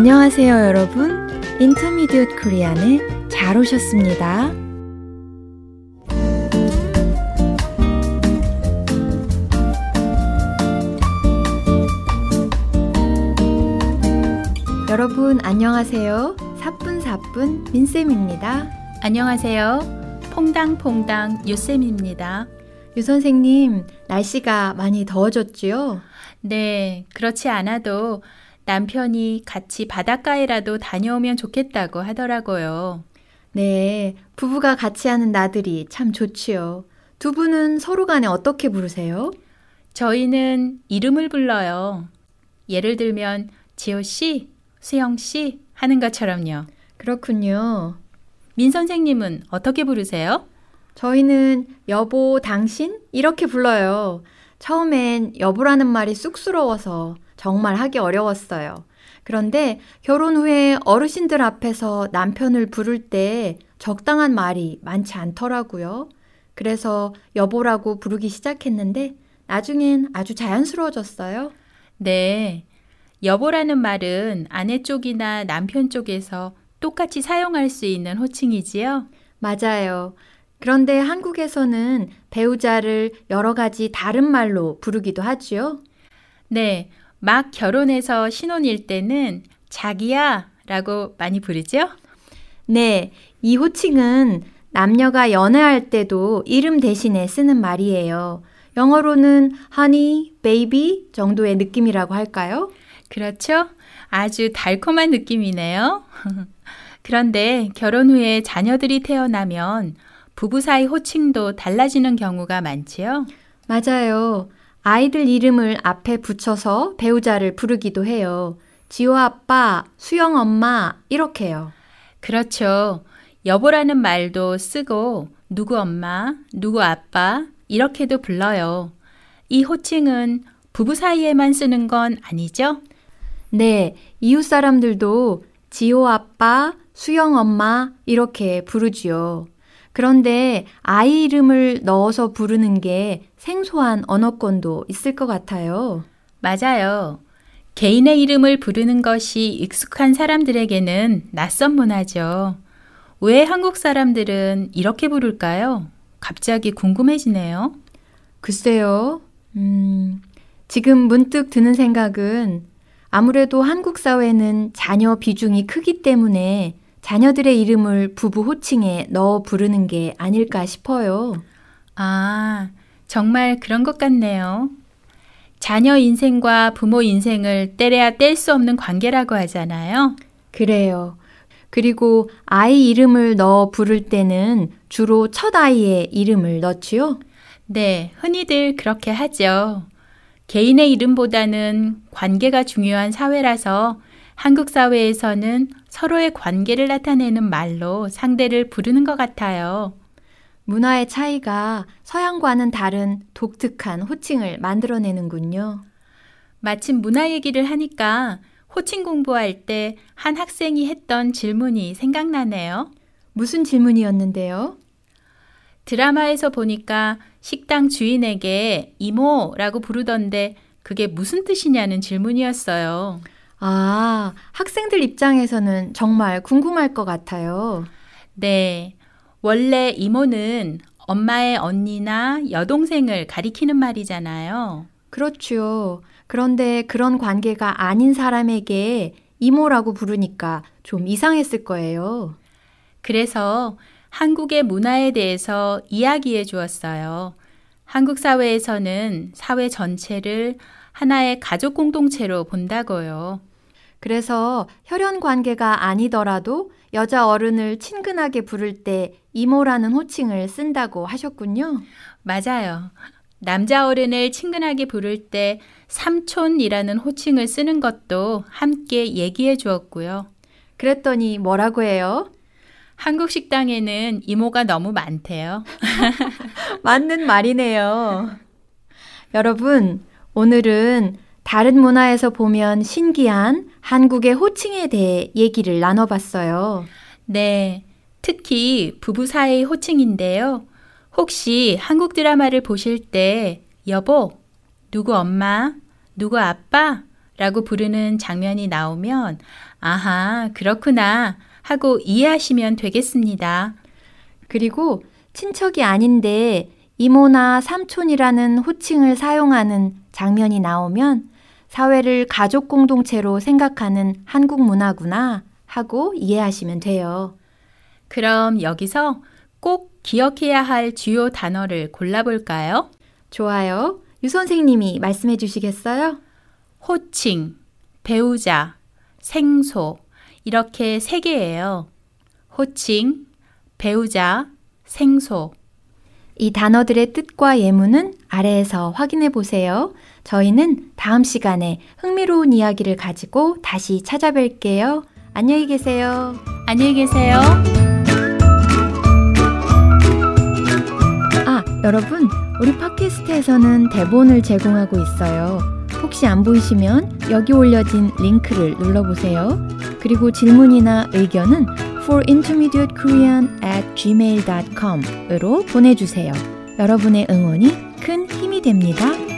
안녕하세요, 여러분. 인터미디엇 코리안에 잘 오셨습니다. 여러분, 안녕하세요. 사뿐사뿐 민쌤입니다. 안녕하세요. 퐁당퐁당 유쌤입니다. 유 선생님, 날씨가 많이 더워졌지요? 네, 그렇지 않아도 남편이 같이 바닷가에라도 다녀오면 좋겠다고 하더라고요. 네, 부부가 같이 하는 나들이 참 좋지요. 두 분은 서로 간에 어떻게 부르세요? 저희는 이름을 불러요. 예를 들면 지호 씨, 수영 씨 하는 것처럼요. 그렇군요. 민 선생님은 어떻게 부르세요? 저희는 여보, 당신 이렇게 불러요. 처음엔 여보라는 말이 쑥스러워서 정말 하기 어려웠어요. 그런데 결혼 후에 어르신들 앞에서 남편을 부를 때 적당한 말이 많지 않더라고요. 그래서 여보라고 부르기 시작했는데 나중엔 아주 자연스러워졌어요. 네. 여보라는 말은 아내 쪽이나 남편 쪽에서 똑같이 사용할 수 있는 호칭이지요? 맞아요. 그런데 한국에서는 배우자를 여러 가지 다른 말로 부르기도 하지요. 네. 막 결혼해서 신혼일 때는 자기야 라고 많이 부르죠? 네. 이 호칭은 남녀가 연애할 때도 이름 대신에 쓰는 말이에요. 영어로는 honey, baby 정도의 느낌이라고 할까요? 그렇죠? 아주 달콤한 느낌이네요. 그런데 결혼 후에 자녀들이 태어나면 부부 사이 호칭도 달라지는 경우가 많지요? 맞아요. 아이들 이름을 앞에 붙여서 배우자를 부르기도 해요. 지호 아빠, 수영 엄마, 이렇게요. 그렇죠. 여보라는 말도 쓰고 누구 엄마, 누구 아빠 이렇게도 불러요. 이 호칭은 부부 사이에만 쓰는 건 아니죠? 네, 이웃 사람들도 지호 아빠, 수영 엄마 이렇게 부르지요. 그런데 아이 이름을 넣어서 부르는 게 생소한 언어권도 있을 것 같아요. 맞아요. 개인의 이름을 부르는 것이 익숙한 사람들에게는 낯선 문화죠. 왜 한국 사람들은 이렇게 부를까요? 갑자기 궁금해지네요. 글쎄요. 음, 지금 문득 드는 생각은 아무래도 한국 사회는 자녀 비중이 크기 때문에 자녀들의 이름을 부부 호칭에 넣어 부르는 게 아닐까 싶어요. 아, 정말 그런 것 같네요. 자녀 인생과 부모 인생을 떼려야 뗄 수 없는 관계라고 하잖아요. 그래요. 그리고 아이 이름을 넣어 부를 때는 주로 첫 아이의 이름을 넣지요? 네, 흔히들 그렇게 하죠. 개인의 이름보다는 관계가 중요한 사회라서 한국 사회에서는 서로의 관계를 나타내는 말로 상대를 부르는 것 같아요. 문화의 차이가 서양과는 다른 독특한 호칭을 만들어내는군요. 마침 문화 얘기를 하니까 호칭 공부할 때 한 학생이 했던 질문이 생각나네요. 무슨 질문이었는데요? 드라마에서 보니까 식당 주인에게 이모라고 부르던데 그게 무슨 뜻이냐는 질문이었어요. 아, 학생들 입장에서는 정말 궁금할 것 같아요. 네. 원래 이모는 엄마의 언니나 여동생을 가리키는 말이잖아요. 그렇죠. 그런데 그런 관계가 아닌 사람에게 이모라고 부르니까 좀 이상했을 거예요. 그래서 한국의 문화에 대해서 이야기해 주었어요. 한국 사회에서는 사회 전체를 하나의 가족 공동체로 본다고요. 그래서 혈연 관계가 아니더라도 여자 어른을 친근하게 부를 때 이모라는 호칭을 쓴다고 하셨군요. 맞아요. 남자 어른을 친근하게 부를 때 삼촌이라는 호칭을 쓰는 것도 함께 얘기해 주었고요. 그랬더니 뭐라고 해요? 한국 식당에는 이모가 너무 많대요. 맞는 말이네요. 여러분, 오늘은 다른 문화에서 보면 신기한 한국의 호칭에 대해 얘기를 나눠봤어요. 네. 특히 부부 사이의 호칭인데요. 혹시 한국 드라마를 보실 때 여보, 누구 엄마, 누구 아빠 라고 부르는 장면이 나오면, 아하, 그렇구나 하고 이해하시면 되겠습니다. 그리고 친척이 아닌데 이모나 삼촌이라는 호칭을 사용하는 장면이 나오면 사회를 가족 공동체로 생각하는 한국 문화구나 하고 이해하시면 돼요. 그럼 여기서 꼭 기억해야 할 주요 단어를 골라볼까요? 좋아요. 유 선생님이 말씀해 주시겠어요? 호칭, 배우자, 생소, 이렇게 세 개예요. 호칭, 배우자, 생소. 이 단어들의 뜻과 예문은 아래에서 확인해 보세요. 저희는 다음 시간에 흥미로운 이야기를 가지고 다시 찾아뵐게요. 안녕히 계세요. 안녕히 계세요. 아, 여러분, 우리 팟캐스트에서는 대본을 제공하고 있어요. 혹시 안 보이시면 여기 올려진 링크를 눌러보세요. 그리고 질문이나 의견은 forintermediatekorean at gmail.com으로 보내주세요. 여러분의 응원이 큰 힘이 됩니다.